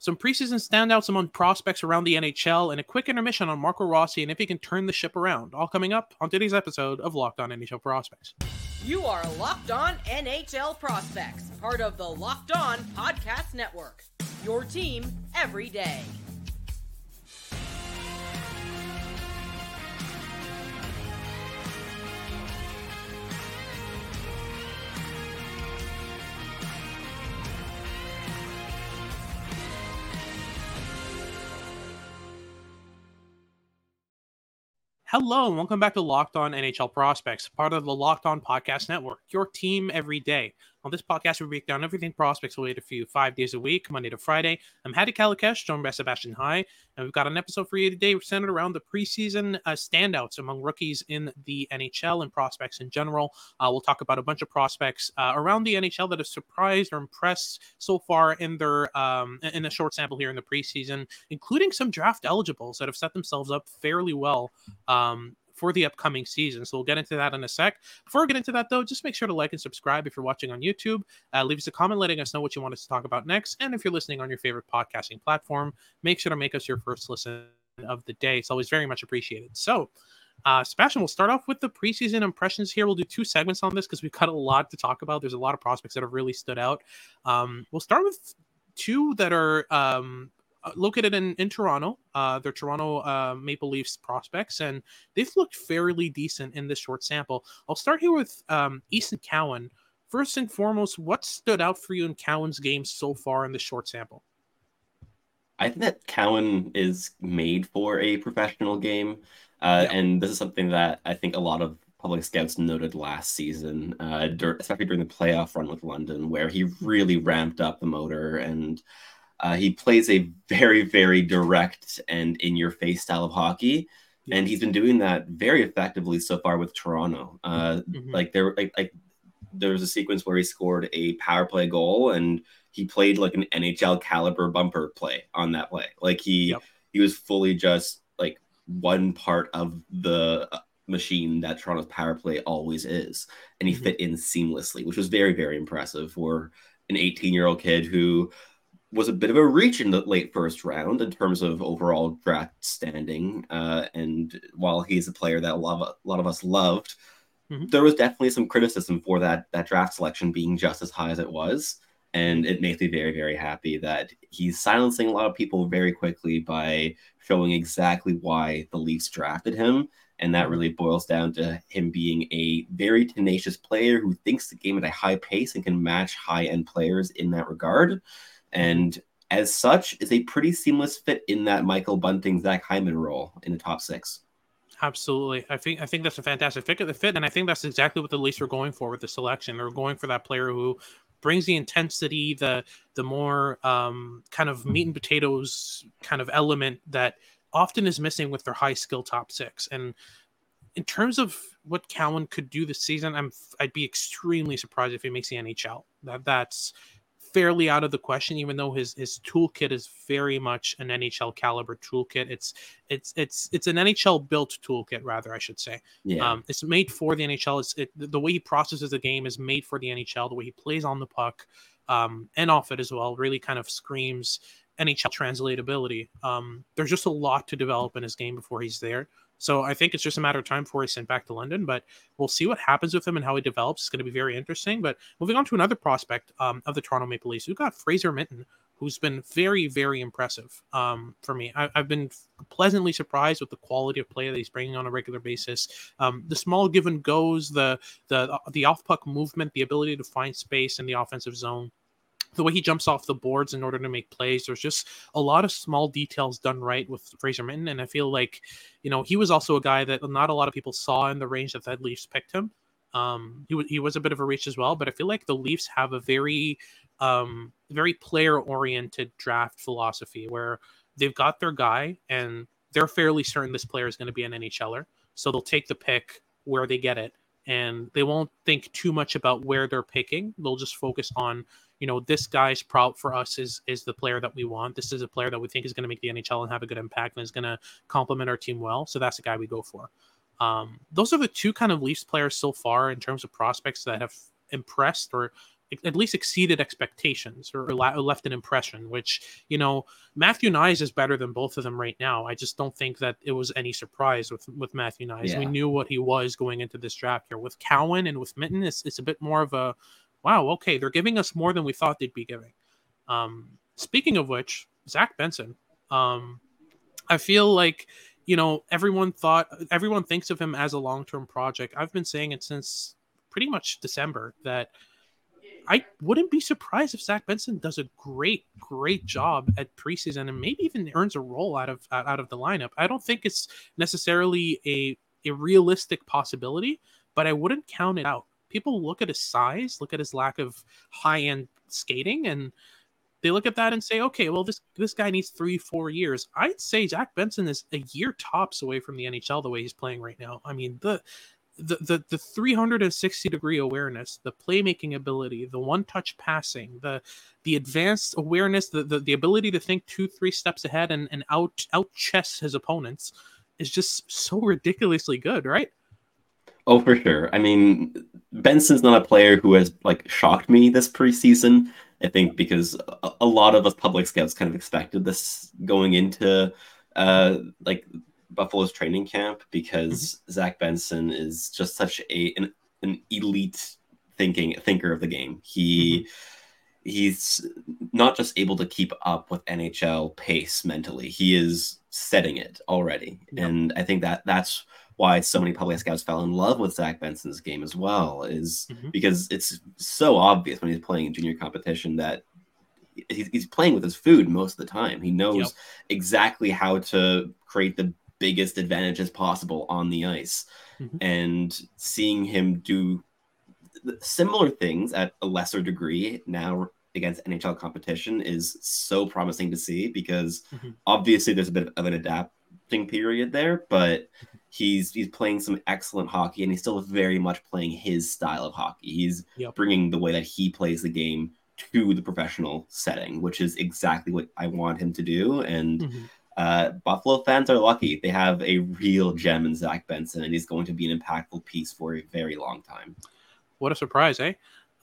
some preseason standouts among prospects around the NHL, and a quick intermission on Marco Rossi and if he can turn the ship around. All coming up on today's episode of Locked On NHL Prospects. You are Locked On NHL Prospects, part of the Locked On Podcast Network. Your team every day. Hello, and welcome back to Locked On NHL Prospects, part of the Locked On Podcast Network, your team every day. On this podcast, we break down everything prospects related for you five days a week, Monday to Friday. I'm Hadi Kalakeche, joined by Sebastian High, and we've got an episode for you today centered around the preseason uh, standouts among rookies in the NHL and prospects in general. Uh, we'll talk about a bunch of prospects uh, around the NHL that have surprised or impressed so far in their um, in a short sample here in the preseason, including some draft eligibles that have set themselves up fairly well um, for the upcoming season. So we'll get into that in a sec. Before we get into that, though, just make sure to like and subscribe if you're watching on YouTube. Uh, leave us a comment letting us know what you want us to talk about next. And if you're listening on your favorite podcasting platform, make sure to make us your first listen of the day. It's always very much appreciated. So, uh, Sebastian, we'll start off with the preseason impressions here. We'll do two segments on this because we've got a lot to talk about. There's a lot of prospects that have really stood out. Um, we'll start with two that are um, uh, located in, in Toronto. Uh, they're Toronto uh, Maple Leafs prospects, and they've looked fairly decent in this short sample. I'll start here with um, Easton Cowan. First and foremost, what stood out for you in Cowan's game so far in this short sample? I think that Cowan is made for a professional game, uh, yeah. and this is something that I think a lot of public scouts noted last season, uh, dur- especially during the playoff run with London, where he really ramped up the motor and uh, he plays a very, very direct and in your face style of hockey. Yeah. And he's been doing that very effectively so far with Toronto. Uh, mm-hmm. Like there, like, like there was a sequence where he scored a power play goal, and he played like an NHL caliber bumper play on that play. Like he yep. he was fully just like one part of the uh, machine that Toronto's power play always is, and he mm-hmm. fit in seamlessly, which was very very impressive for an 18 year old kid who was a bit of a reach in the late first round in terms of overall draft standing. Uh, and while he's a player that a lot of, a lot of us loved, mm-hmm. there was definitely some criticism for that that draft selection being just as high as it was. And it makes me very, very happy that he's silencing a lot of people very quickly by showing exactly why the Leafs drafted him. And that really boils down to him being a very tenacious player who thinks the game at a high pace and can match high end players in that regard and as such is a pretty seamless fit in that Michael Bunting, Zach Hyman role in the top six. Absolutely, I think I think that's a fantastic fit. Fit, and I think that's exactly what the Leafs are going for with the selection. They're going for that player who brings the intensity, the the more um, kind of meat and potatoes kind of element that often is missing with their high skill top six. And in terms of what Cowan could do this season, I'm I'd be extremely surprised if he makes the NHL. That that's fairly out of the question, even though his his toolkit is very much an NHL caliber toolkit. It's it's it's it's an NHL built toolkit, rather I should say. Yeah. Um, it's made for the NHL. It's it, the way he processes the game is made for the NHL. The way he plays on the puck, um, and off it as well, really kind of screams NHL translatability. Um, there's just a lot to develop in his game before he's there. So I think it's just a matter of time before he's sent back to London. But we'll see what happens with him and how he develops. It's going to be very interesting. But moving on to another prospect um, of the Toronto Maple Leafs, we've got Fraser Minten, who's been very, very impressive um, for me. I, have been pleasantly surprised with the quality of play that he's bringing on a regular basis. Um, the small give and goes, the the the off puck movement, the ability to find space in the offensive zone the way he jumps off the boards in order to make plays. There's just a lot of small details done right with Fraser Minten. and I feel like, you know, he was also a guy that not a lot of people saw in the range that the Leafs picked him. Um, he was he was a bit of a reach as well, but I feel like the Leafs have a very, um, very player oriented draft philosophy where they've got their guy and they're fairly certain this player is going to be an NHLer, so they'll take the pick where they get it and they won't think too much about where they're picking. They'll just focus on you know, this guy's prop for us is is the player that we want. This is a player that we think is going to make the NHL and have a good impact and is going to complement our team well. So that's the guy we go for. Um, those are the two kind of Leafs players so far in terms of prospects that have impressed or at least exceeded expectations or, left an impression. Which you know, Matthew Knies is better than both of them right now. I just don't think that it was any surprise with with Matthew Knies. Yeah. We knew what he was going into this draft here. With Cowan and with Minten, it's, it's a bit more of a wow. Okay, they're giving us more than we thought they'd be giving. Um, speaking of which, Zach Benson. Um, I feel like you know everyone thought everyone thinks of him as a long term project. I've been saying it since pretty much December that I wouldn't be surprised if Zach Benson does a great, great job at preseason and maybe even earns a role out of out of the lineup. I don't think it's necessarily a a realistic possibility, but I wouldn't count it out. People look at his size, look at his lack of high end skating, and they look at that and say, okay, well this this guy needs three, four years. I'd say Zach Benson is a year tops away from the NHL the way he's playing right now. I mean the the, the the 360 degree awareness, the playmaking ability, the one touch passing, the the advanced awareness, the, the the ability to think two three steps ahead and and out out chess his opponents is just so ridiculously good, right? Oh, for sure. I mean, Benson's not a player who has like shocked me this preseason. I think because a, a lot of us public scouts kind of expected this going into uh like Buffalo's training camp because mm-hmm. Zach Benson is just such a an, an elite thinking thinker of the game. He mm-hmm. he's not just able to keep up with NHL pace mentally. He is setting it already, yep. and I think that that's why so many public scouts fell in love with Zach Benson's game as well. Is mm-hmm. because it's so obvious when he's playing in junior competition that he's, playing with his food most of the time. He knows yep. exactly how to create the biggest advantages possible on the ice. Mm-hmm. And seeing him do similar things at a lesser degree now against NHL competition is so promising to see because mm-hmm. obviously there's a bit of an adapting period there, but he's he's playing some excellent hockey and he's still very much playing his style of hockey. He's yep. bringing the way that he plays the game to the professional setting, which is exactly what I want him to do. And mm-hmm uh, Buffalo fans are lucky. They have a real gem in Zach Benson, and he's going to be an impactful piece for a very long time. What a surprise, eh?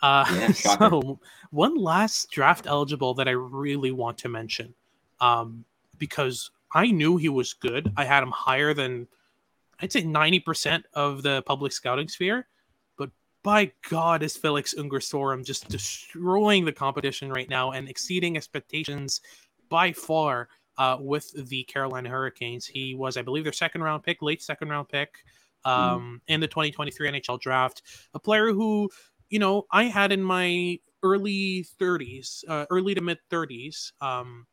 Uh, yeah, so, one last draft eligible that I really want to mention, um, because I knew he was good. I had him higher than, I'd say, 90% of the public scouting sphere. But by God, is Felix Unger Sörum just destroying the competition right now and exceeding expectations by far uh, with the Carolina Hurricanes. He was, I believe, their second round pick, late second round pick hmm. um, mm. in the 2023 NHL draft. A player who, you know, I had in my early 30s, uh, early to mid 30s. Um,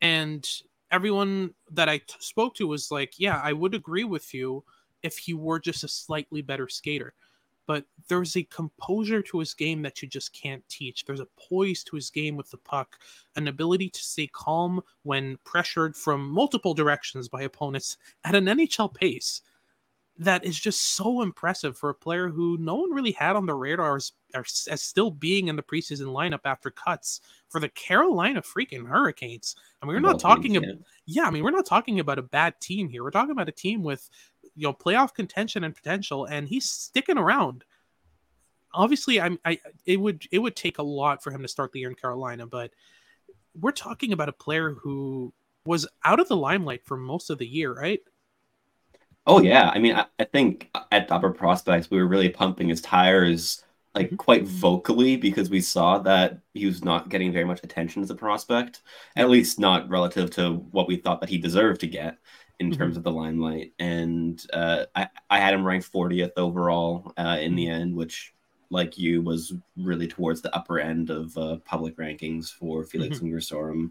and everyone that I t- spoke to was like, yeah, I would agree with you if he were just a slightly better skater but there's a composure to his game that you just can't teach. There's a poise to his game with the puck, an ability to stay calm when pressured from multiple directions by opponents at an NHL pace that is just so impressive for a player who no one really had on the radar as, as, still being in the preseason lineup after cuts for the Carolina freaking Hurricanes. I mean, we're not talking about, yeah, I mean, we're not talking about a bad team here. We're talking about a team with you know playoff contention and potential, and he's sticking around. Obviously, I'm I it would it would take a lot for him to start the year in Carolina, but we're talking about a player who was out of the limelight for most of the year, right? Oh yeah, I mean, I, I think at Dobber Prospects we were really pumping his tires like mm-hmm. quite vocally because we saw that he was not getting very much attention as a prospect, at least not relative to what we thought that he deserved to get in mm-hmm. terms of the limelight. And uh, I, I had him ranked 40th overall uh, in the mm-hmm. end, which, like you, was really towards the upper end of uh, public rankings for Felix mm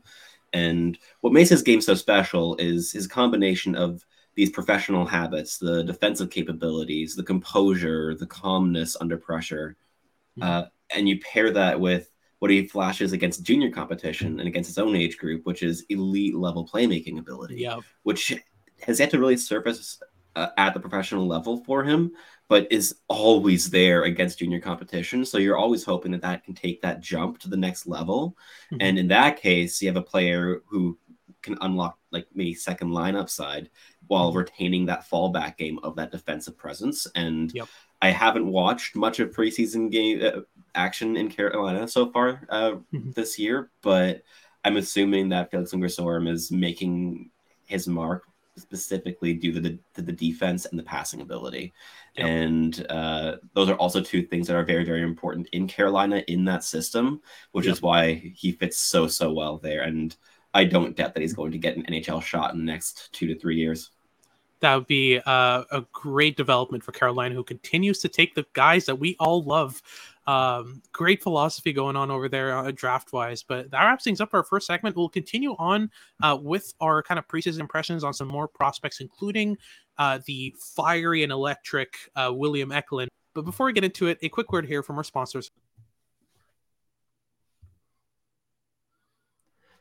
And what makes his game so special is his combination of these professional habits, the defensive capabilities, the composure, the calmness under pressure. Mm-hmm. Uh, and you pair that with what he flashes against junior competition and against his own age group, which is elite level playmaking ability, yeah. which has yet to really surface uh, at the professional level for him, but is always there against junior competition. So you're always hoping that that can take that jump to the next level. Mm-hmm. And in that case, you have a player who can unlock like maybe second line upside while mm-hmm. retaining that fallback game of that defensive presence. And yep. I haven't watched much of preseason game uh, action in Carolina so far uh, mm-hmm. this year, but I'm assuming that Felix Unger is making his mark specifically due to the, to the defense and the passing ability. Yep. And uh, those are also two things that are very, very important in Carolina in that system, which yep. is why he fits so, so well there. And I don't doubt that he's going to get an NHL shot in the next two to three years. That would be uh, a great development for Carolina, who continues to take the guys that we all love um, great philosophy going on over there uh, draft wise. But that wraps things up for our first segment. We'll continue on uh, with our kind of preseason impressions on some more prospects, including uh, the fiery and electric uh, William Eklund. But before we get into it, a quick word here from our sponsors.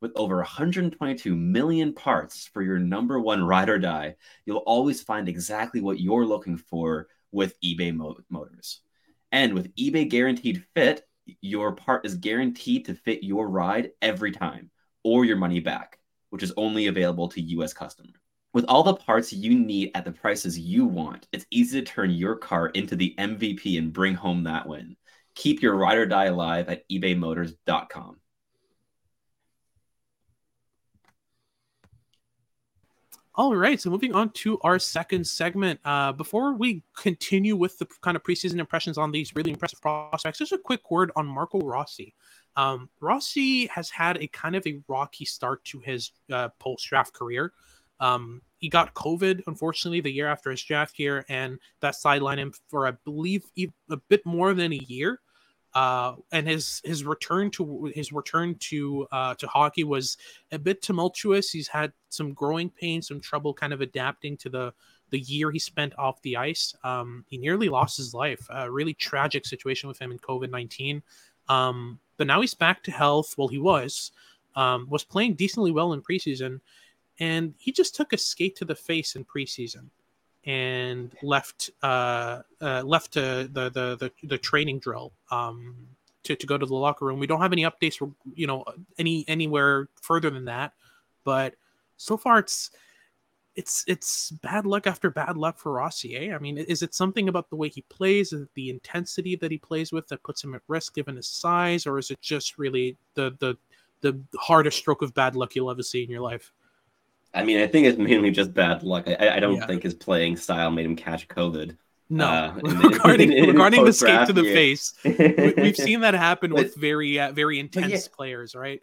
With over 122 million parts for your number one ride or die, you'll always find exactly what you're looking for with eBay Mo- Motors. And with eBay Guaranteed Fit, your part is guaranteed to fit your ride every time or your money back, which is only available to US customers. With all the parts you need at the prices you want, it's easy to turn your car into the MVP and bring home that win. Keep your ride or die alive at ebaymotors.com. All right, so moving on to our second segment. Uh, before we continue with the kind of preseason impressions on these really impressive prospects, just a quick word on Marco Rossi. Um, Rossi has had a kind of a rocky start to his uh, post draft career. Um, he got COVID, unfortunately, the year after his draft year, and that sidelined him for, I believe, a bit more than a year. Uh, and his his return to his return to uh, to hockey was a bit tumultuous. He's had some growing pains, some trouble kind of adapting to the the year he spent off the ice. Um, he nearly lost his life. A really tragic situation with him in COVID nineteen. Um, but now he's back to health. Well, he was um, was playing decently well in preseason, and he just took a skate to the face in preseason and left uh, uh, left the, the the the training drill um, to to go to the locker room. We don't have any updates, for, you know, any anywhere further than that, but so far it's it's it's bad luck after bad luck for Rossi. Eh? I mean, is it something about the way he plays, is it the intensity that he plays with that puts him at risk given his size, or is it just really the the the hardest stroke of bad luck you'll ever see in your life? I mean, I think it's mainly just bad luck. I, I don't yeah. think his playing style made him catch COVID. No, uh, regarding in, in regarding the skate to the face, we've seen that happen with very uh, very intense yeah, players, right?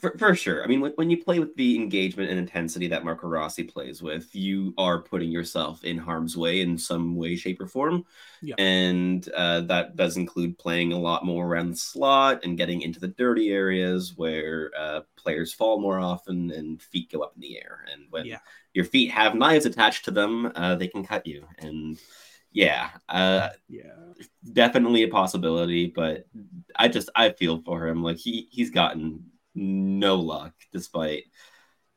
For, for sure. I mean, when, when you play with the engagement and intensity that Marco Rossi plays with, you are putting yourself in harm's way in some way, shape, or form. Yeah. And uh, that does include playing a lot more around the slot and getting into the dirty areas where uh, players fall more often and feet go up in the air. And when yeah. your feet have knives attached to them, uh, they can cut you. And yeah, uh, yeah, definitely a possibility. But I just I feel for him. Like he he's gotten no luck despite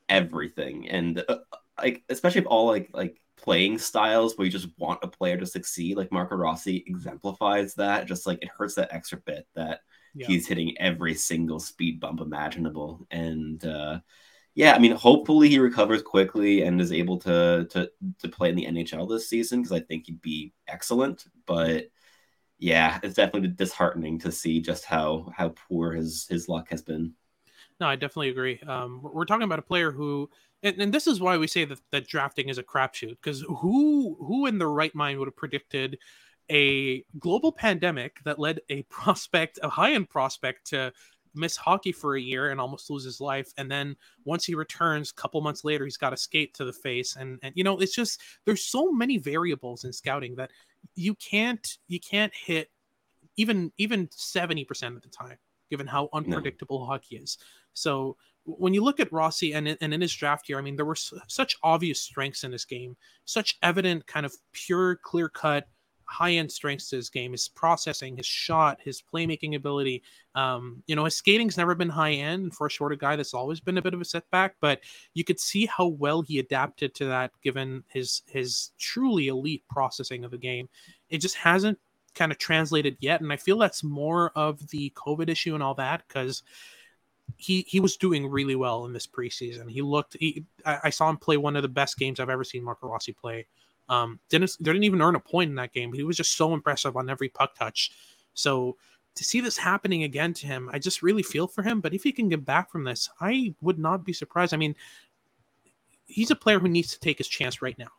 everything and uh, like especially if all like like playing styles where you just want a player to succeed like Marco Rossi exemplifies that just like it hurts that extra bit that yeah. he's hitting every single speed bump imaginable and uh yeah, I mean, hopefully he recovers quickly and is able to to to play in the NHL this season because I think he'd be excellent. But yeah, it's definitely disheartening to see just how how poor his his luck has been. No, I definitely agree. Um, we're talking about a player who, and, and this is why we say that, that drafting is a crapshoot. Because who who in the right mind would have predicted a global pandemic that led a prospect, a high end prospect, to miss hockey for a year and almost lose his life and then once he returns a couple months later he's got a skate to the face and and you know it's just there's so many variables in scouting that you can't you can't hit even even 70% of the time given how unpredictable no. hockey is so when you look at Rossi and, and in his draft year, I mean, there were such obvious strengths in this game, such evident kind of pure, clear cut, high end strengths to his game, his processing, his shot, his playmaking ability. Um, you know, his skating's never been high end And for a shorter guy. That's always been a bit of a setback, but you could see how well he adapted to that given his his truly elite processing of the game. It just hasn't kind of translated yet, and I feel that's more of the COVID issue and all that because he he was doing really well in this preseason. He looked. He, I, I, saw him play one of the best games I've ever seen Marco Rossi play. Um, didn't they didn't even earn a point in that game. He was just so impressive on every puck touch. So to see this happening again to him, I just really feel for him. But if he can get back from this, I would not be surprised. I mean, he's a player who needs to take his chance right now.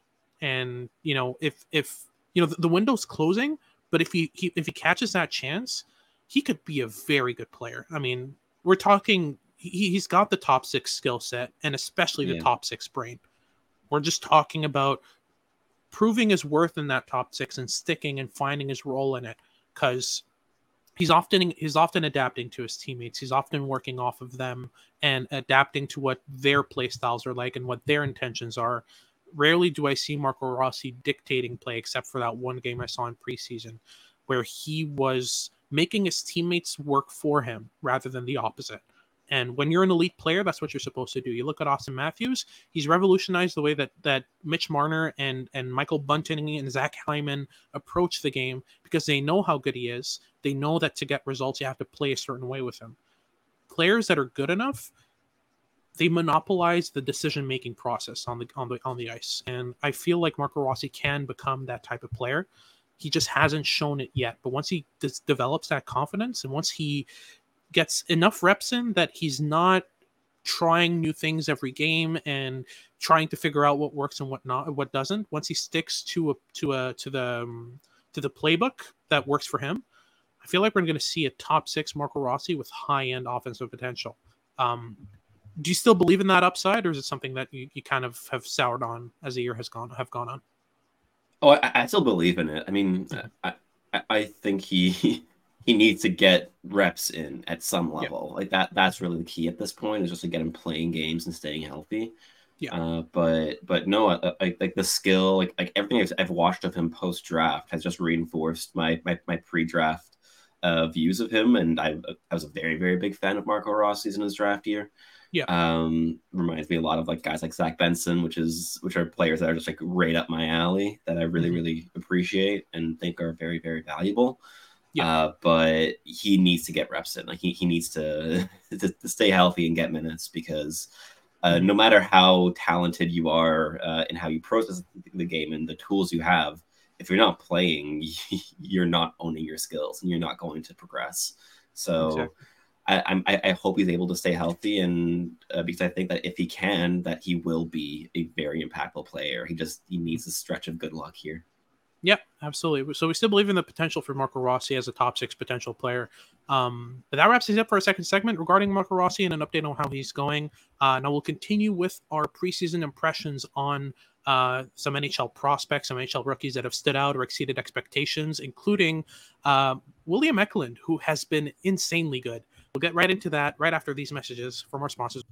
And you know, if if you know the, the window's closing, but if he, he if he catches that chance, he could be a very good player. I mean, we're talking he, he's got the top six skill set and especially the yeah. top six brain. We're just talking about proving his worth in that top six and sticking and finding his role in it because he's often he's often adapting to his teammates he's often working off of them and adapting to what their play styles are like and what their intentions are rarely do i see marco rossi dictating play except for that one game i saw in preseason where he was making his teammates work for him rather than the opposite and when you're an elite player, that's what you're supposed to do. You look at Auston Matthews; he's revolutionized the way that that Mitch Marner and and Michael Bunting and Zach Hyman approach the game because they know how good he is. They know that to get results, you have to play a certain way with him. Players that are good enough, they monopolize the decision making process on the on the on the ice, and I feel like Marco Rossi can become that type of player. He just hasn't shown it yet, but once he develops that confidence and once he gets enough reps in that he's not trying new things every game and trying to figure out what works and what not what doesn't once he sticks to a to a to the um, to the playbook that works for him i feel like we're going to see a top six marco rossi with high end offensive potential. Um, do you still believe in that upside or is it something that you, you kind of have soured on as the year has gone have gone on oh i, I still believe in it i mean I, I think he he needs to get reps in at some level. Yeah. Like that that's really the key at this point is just to get him playing games and staying healthy. Yeah. Uh, but but no, I, I, like the skill, like like everything I've, I've watched of him post draft has just reinforced my my, my pre draft uh, views of him, and I I was a very very big fan of Marco Rossi's in his draft year. Yeah. Um, reminds me a lot of like guys like Zach Benson, which is which are players that are just like right up my alley that I really mm-hmm. really appreciate and think are very very valuable. Yeah. Uh, but he needs to get reps in. Like he, he needs to, to, to stay healthy and get minutes because uh, no matter how talented you are uh, and how you process the game and the tools you have, if you're not playing, you're not owning your skills and you're not going to progress. So exactly. I, I, I hope he's able to stay healthy and uh, because I think that if he can, that he will be a very impactful player. He just he needs a stretch of good luck here. Yep, absolutely. So we still believe in the potential for Marco Rossi as a top six potential player. Um, but that wraps things up for our second segment regarding Marco Rossi and an update on how he's going. Uh, now we'll continue with our preseason impressions on uh, some NHL prospects, some NHL rookies that have stood out or exceeded expectations, including uh, William Eklund, who has been insanely good. We'll get right into that right after these messages from our sponsors.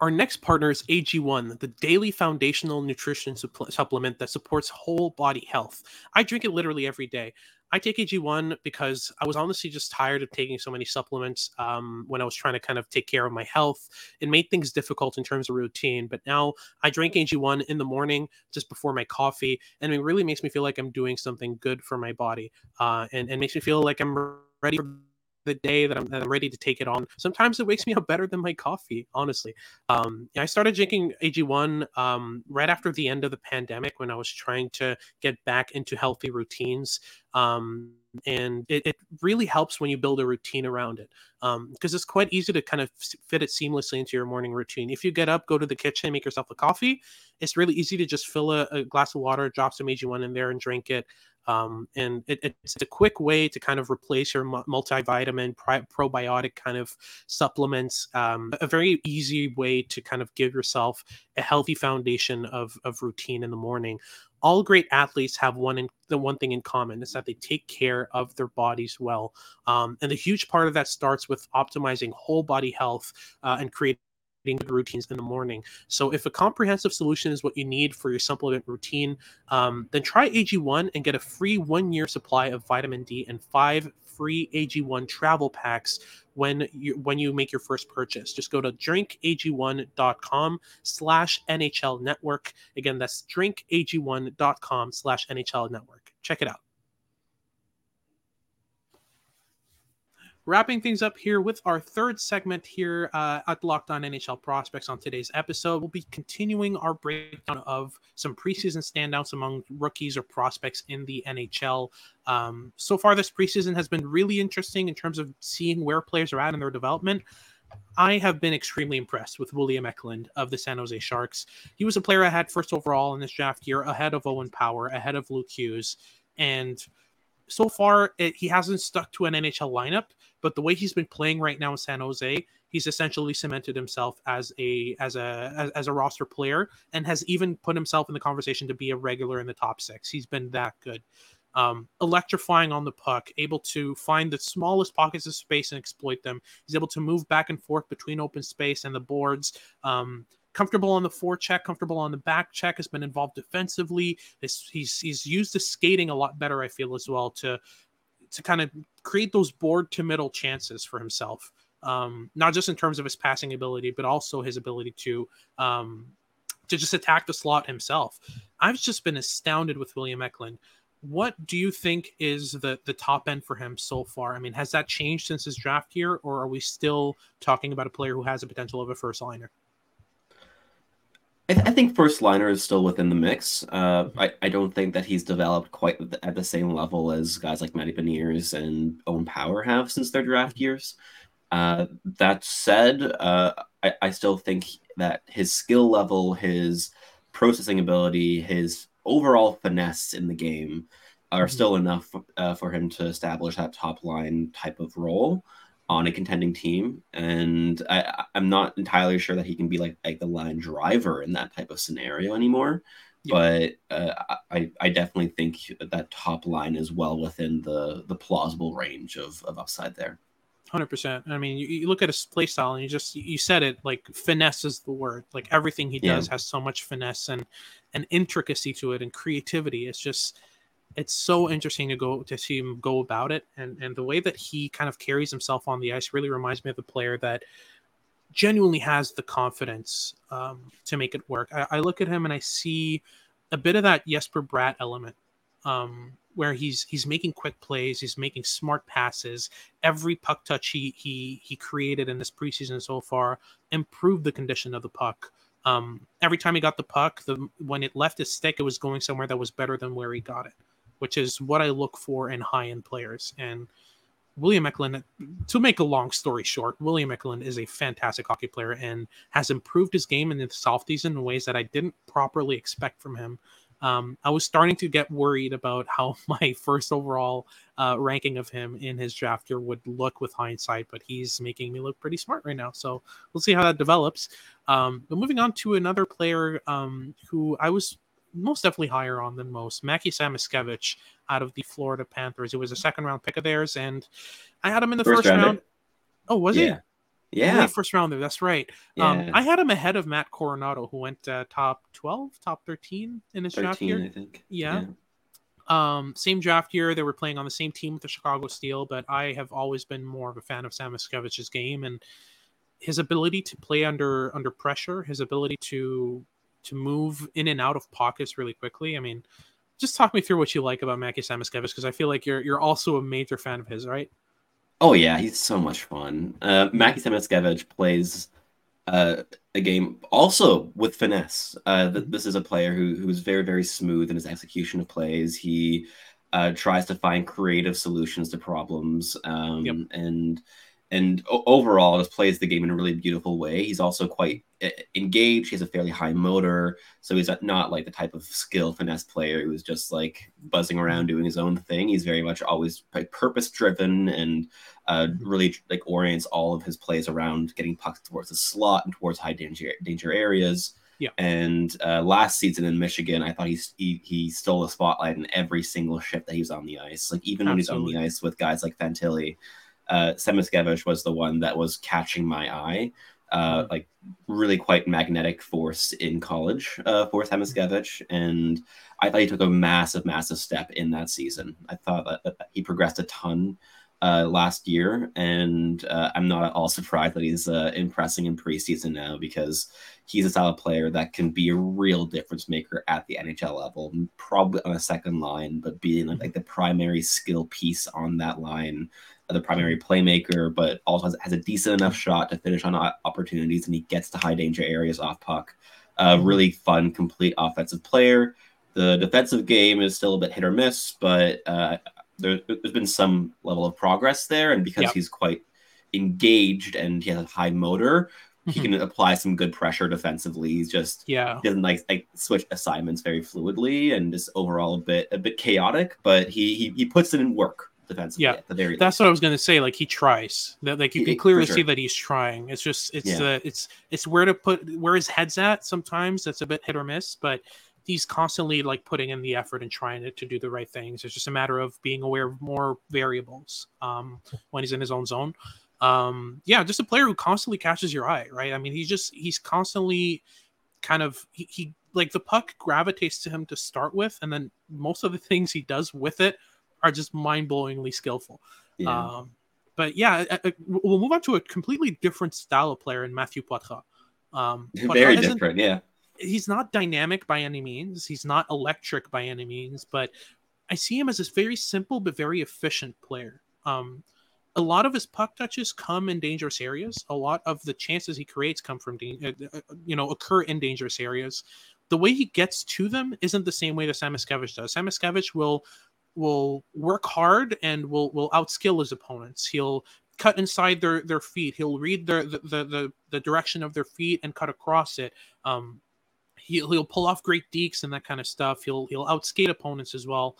Our next partner is AG1, the daily foundational nutrition supplement that supports whole body health. I drink it literally every day. I take AG1 because I was honestly just tired of taking so many supplements um, when I was trying to kind of take care of my health. It made things difficult in terms of routine, but now I drink AG1 in the morning just before my coffee, and it really makes me feel like I'm doing something good for my body uh, and, and makes me feel like I'm ready for the day that I'm, that I'm ready to take it on. Sometimes it wakes me up better than my coffee, honestly. Um, I started drinking AG1 um, right after the end of the pandemic when I was trying to get back into healthy routines. Um, and it, it, really helps when you build a routine around it because um, it's quite easy to kind of fit it seamlessly into your morning routine. If you get up, go to the kitchen, make yourself a coffee, it's really easy to just fill a, a glass of water, drop some AG1 in there, and drink it. Um, and it, it's a quick way to kind of replace your multivitamin, probiotic kind of supplements. Um, a very easy way to kind of give yourself a healthy foundation of, of routine in the morning. All great athletes have one in, the one thing in common is that they take care of their bodies well, um, and the huge part of that starts with optimizing whole body health uh, and creating good routines in the morning. So if a comprehensive solution is what you need for your supplement routine, um, then try AG1 and get a free one year supply of vitamin D and five free AG1 travel packs when you when you make your first purchase. Just go to drinkag1.com slash NHL network. Again, that's drinkag1.com slash NHL network. Check it out. Wrapping things up here with our third segment here uh, at Locked On NHL Prospects on today's episode. We'll be continuing our breakdown of some preseason standouts among rookies or prospects in the NHL. Um, so far, this preseason has been really interesting in terms of seeing where players are at in their development. I have been extremely impressed with William Eklund of the San Jose Sharks. He was a player I had first overall in this draft year, ahead of Owen Power, ahead of Luke Hughes, and so far it, he hasn't stuck to an NHL lineup, but the way he's been playing right now in San Jose, he's essentially cemented himself as a as a as, as, a roster player and has even put himself in the conversation to be a regular in the top six. He's been that good. Um, electrifying on the puck, able to find the smallest pockets of space and exploit them. He's able to move back and forth between open space and the boards. Um, comfortable on the forecheck, comfortable on the back check, has been involved defensively. He's, he's, he's used the skating a lot better, I feel, as well, to to kind of create those board to middle chances for himself. Um, not just in terms of his passing ability, but also his ability to um, to just attack the slot himself. I've just been astounded with William Eklund. What do you think is the the top end for him so far? I mean, has that changed since his draft year, or are we still talking about a player who has a potential of a first liner? I, th- I, think first liner is still within the mix. Uh, I, I don't think that he's developed quite at the same level as guys like Matty Beniers and Owen Power have since their draft years. Uh, that said, uh, I, I still think that his skill level, his processing ability, his overall finesse in the game are mm-hmm. still enough uh, for him to establish that top line type of role on a contending team, and I, I'm not entirely sure that he can be like like the line driver in that type of scenario anymore. Yeah. But uh, I I definitely think that top line is well within the the plausible range of of upside there. Hundred percent. I mean, you, you, look at his play style, and you just you said it like finesse is the word. Like everything he does yeah. has so much finesse and and intricacy to it and creativity. It's just it's so interesting to go to see him go about it and and the way that he kind of carries himself on the ice really reminds me of a player that genuinely has the confidence um, to make it work. I, I, look at him and I see a bit of that Jesper Bratt element, um, where he's he's making quick plays, he's making smart passes. Every puck touch he he he created in this preseason so far improved the condition of the puck. Um, every time he got the puck, the when it left his stick, it was going somewhere that was better than where he got it which is what I look for in high end players. And William Eklund, to make a long story short, William Eklund is a fantastic hockey player and has improved his game in the offseason in ways that I didn't properly expect from him. Um, I was starting to get worried about how my first overall uh, ranking of him in his draft year would look with hindsight, but he's making me look pretty smart right now. So we'll see how that develops. Um, but moving on to another player um, who I was most definitely higher on than most. Mackie Samoskevich out of the Florida Panthers. It was a second round pick of theirs, and I had him in the first, first round. Oh, was it? yeah. he? Yeah. first rounder. That's right. Um, yeah. Um, I had him ahead of Matt Coronato, who went uh, top 12, top 13 in his 13, draft year. I think. Yeah. yeah. Um, same draft year. They were playing on the same team with the Chicago Steel, but I have always been more of a fan of Samoskevich's game and his ability to play under under pressure, his ability to to move in and out of pockets really quickly. I mean, just talk me through what you like about Mackie Samoskevich because I feel like you're you're also a major fan of his, right? Oh yeah, he's so much fun. Uh, Mackie Samoskevich plays uh, a game also with finesse. Uh, mm-hmm. this is a player who who's very very smooth in his execution of plays. He uh, tries to find creative solutions to problems, um, yep. and and overall just plays the game in a really beautiful way. He's also quite engaged. He has a fairly high motor, so he's not like the type of skill finesse player who's just like buzzing around doing his own thing. He's very much always like purpose driven and uh, really like orients all of his plays around getting pucks towards the slot and towards high danger danger areas. Yeah. And uh, last season in Michigan, I thought he, he he stole the spotlight in every single shift that he was on the ice. Like even Absolutely. when he's on the ice with guys like Fantilli, uh, Samoskevich was the one that was catching my eye. uh, like really quite magnetic force in college uh, for Samoskevich, and I thought he took a massive, massive step in that season. I thought that, that he progressed a ton uh, last year, and uh, I'm not at all surprised that he's uh, impressing in preseason now because he's a style player that can be a real difference maker at the NHL level, probably on a second line, but being like, like the primary skill piece on that line the primary playmaker, but also has, has, a decent enough shot to finish on opportunities, and he gets to high danger areas off puck. Uh, mm-hmm. really fun, complete offensive player. The defensive game is still a bit hit or miss, but uh, there, has been some level of progress there, and because yep. he's quite engaged and he has a high motor, mm-hmm. he can apply some good pressure defensively. He's just yeah he doesn't like like switch assignments very fluidly and just overall a bit a bit chaotic, but he he, he puts it in work defensively. Yeah, that's least. what I was going to say. Like he tries. That like you can clearly sure. see that he's trying. It's just it's yeah. uh, it's it's where to put where his head's at. Sometimes that's a bit hit or miss, but he's constantly like putting in the effort and trying to, to do the right things. It's just a matter of being aware of more variables um, when he's in his own zone. Um, yeah, just a player who constantly catches your eye, right? I mean, he's just he's constantly kind of he, he like the puck gravitates to him to start with, and then most of the things he does with it are just mind-blowingly skillful. Yeah. Um, but yeah, I, I, we'll move on to a completely different style of player in Matthew Poitras. Um, Very different, yeah. He's not dynamic by any means. He's not electric by any means, but I see him as this very simple but very efficient player. Um, a lot of his puck touches come in dangerous areas. A lot of the chances he creates come from, uh, uh, you know, occur in dangerous areas. The way he gets to them isn't the same way that Samoskevich does. Samoskevich will will work hard and will will outskill his opponents. He'll cut inside their their feet. He'll read their the the the, the direction of their feet and cut across it. Um, he'll he'll pull off great dekes and that kind of stuff. He'll he'll outskate opponents as well.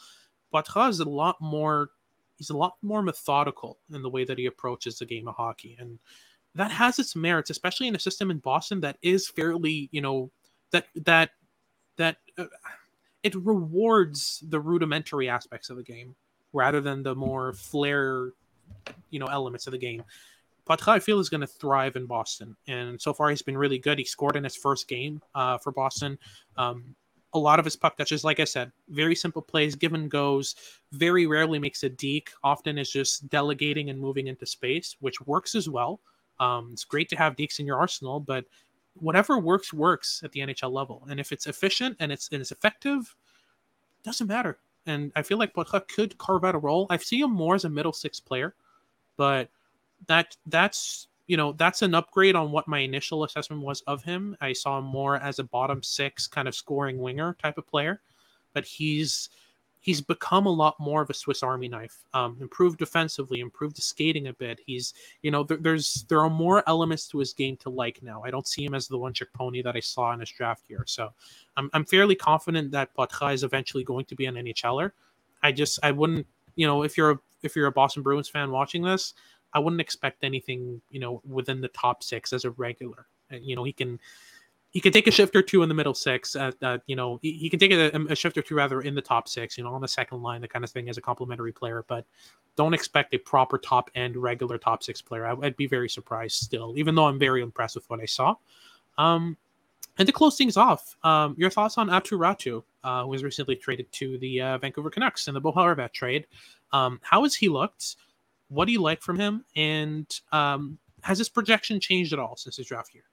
Poitras is a lot more. He's a lot more methodical in the way that he approaches the game of hockey, and that has its merits, especially in a system in Boston that is fairly, you know, that that that. Uh, it rewards the rudimentary aspects of the game rather than the more flair, you know, elements of the game. Poitras, I feel, is going to thrive in Boston, and so far he's been really good. He scored in his first game uh, for Boston. Um, a lot of his puck touches, like I said, very simple plays, give and goes. Very rarely makes a deke. Often is just delegating and moving into space, which works as well. Um, it's great to have dekes in your arsenal, but whatever works works at the NHL level. And if it's efficient and it's and it's effective, doesn't matter. And I feel like Poitras could carve out a role. I see him more as a middle six player, but that that's you know that's an upgrade on what my initial assessment was of him. I saw him more as a bottom six kind of scoring winger type of player, but he's he's become a lot more of a Swiss Army knife. Um, improved defensively, improved the skating a bit. He's, you know, there, there's there are more elements to his game to like now. I don't see him as the one trick pony that I saw in his draft year. So I'm I'm fairly confident that Poitras is eventually going to be an NHLer. I just I wouldn't, you know, if you're a, if you're a Boston Bruins fan watching this, I wouldn't expect anything, you know, within the top six as a regular. You know, he can he can take a shift or two in the middle six. Uh, uh, you know, he, he, can take a, a, shift or two rather in the top six. You know, on the second line, the kind of thing as a complementary player. But don't expect a proper top end regular top six player. I, would be very surprised still, even though I'm very impressed with what I saw. Um, and to close things off, um, your thoughts on Aatu Räty, uh, who was recently traded to the uh, Vancouver Canucks in the Bo trade. Um, how has he looked? What do you like from him? And um, has his projection changed at all since his draft year?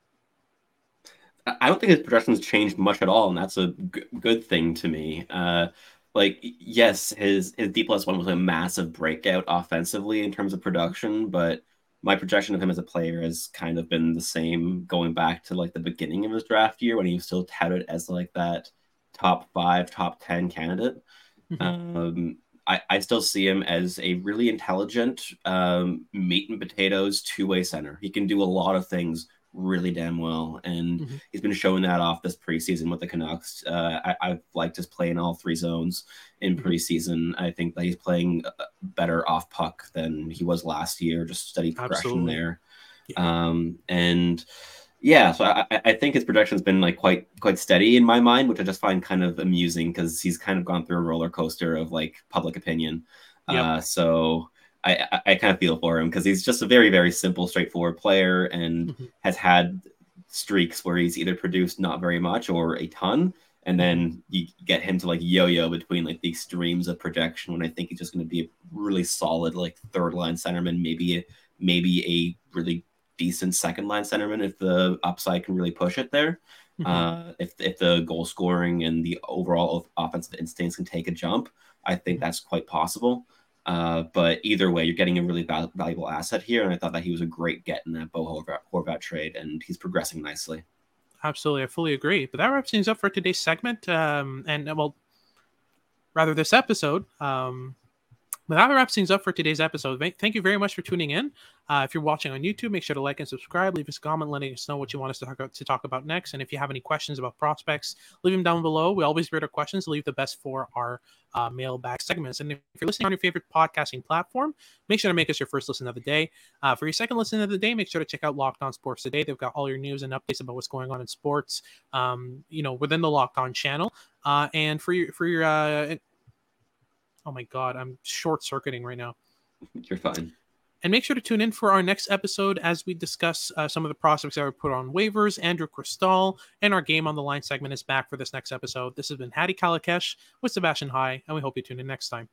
I don't think his projections changed much at all, and that's a g- good thing to me. Uh, like, yes, his his D plus one was a massive breakout offensively in terms of production, but my projection of him as a player has kind of been the same going back to like the beginning of his draft year when he was still touted as like that top five, top ten candidate. Mm-hmm. Um, I, I still see him as a really intelligent um, meat and potatoes two way center. He can do a lot of things really damn well, and mm-hmm. he's been showing that off this preseason with the Canucks. Uh, I, have liked his play in all three zones in mm-hmm. preseason. I think that he's playing uh, better off puck than he was last year. Just steady progression Absolutely. there, yeah. um, and yeah, so I, I think his projection's been like quite quite steady in my mind, which I just find kind of amusing because he's kind of gone through a roller coaster of like public opinion. Yep. Uh, so I, I, kind of feel for him because he's just a very, very simple, straightforward player and mm-hmm. has had streaks where he's either produced not very much or a ton. And then you get him to like yo-yo between like the extremes of projection when I think he's just going to be a really solid like third line centerman, maybe maybe a really decent second line centerman if the upside can really push it there. Mm-hmm. Uh, if if the goal scoring and the overall offensive instincts can take a jump, I think that's quite possible. Uh, but either way, you're getting a really val- valuable asset here, and I thought that he was a great get in that Bo Horvat, trade, and he's progressing nicely. Absolutely, I fully agree. But that wraps things up for today's segment, um, and well, rather this episode. Um, but that wraps things up for today's episode. Thank you very much for tuning in. Uh, if you're watching on YouTube, make sure to like and subscribe. Leave us a comment letting us know what you want us to talk, about, to talk about next. And if you have any questions about prospects, leave them down below. We always read our questions. Leave the best for our uh, mailbag segments. And if you're listening on your favorite podcasting platform, make sure to make us your first listen of the day. Uh, for your second listen of the day, make sure to check out Locked On Sports Today. They've got all your news and updates about what's going on in sports, um, you know, within the Locked On channel. Uh, and for your for your uh, Oh my god, I'm short circuiting right now. You're fine. And make sure to tune in for our next episode as we discuss uh, some of the prospects that were put on waivers. Andrew Cristall and our game on the line segment is back for this next episode. This has been Hadi Kalakeche with Sebastian High, and we hope you tune in next time.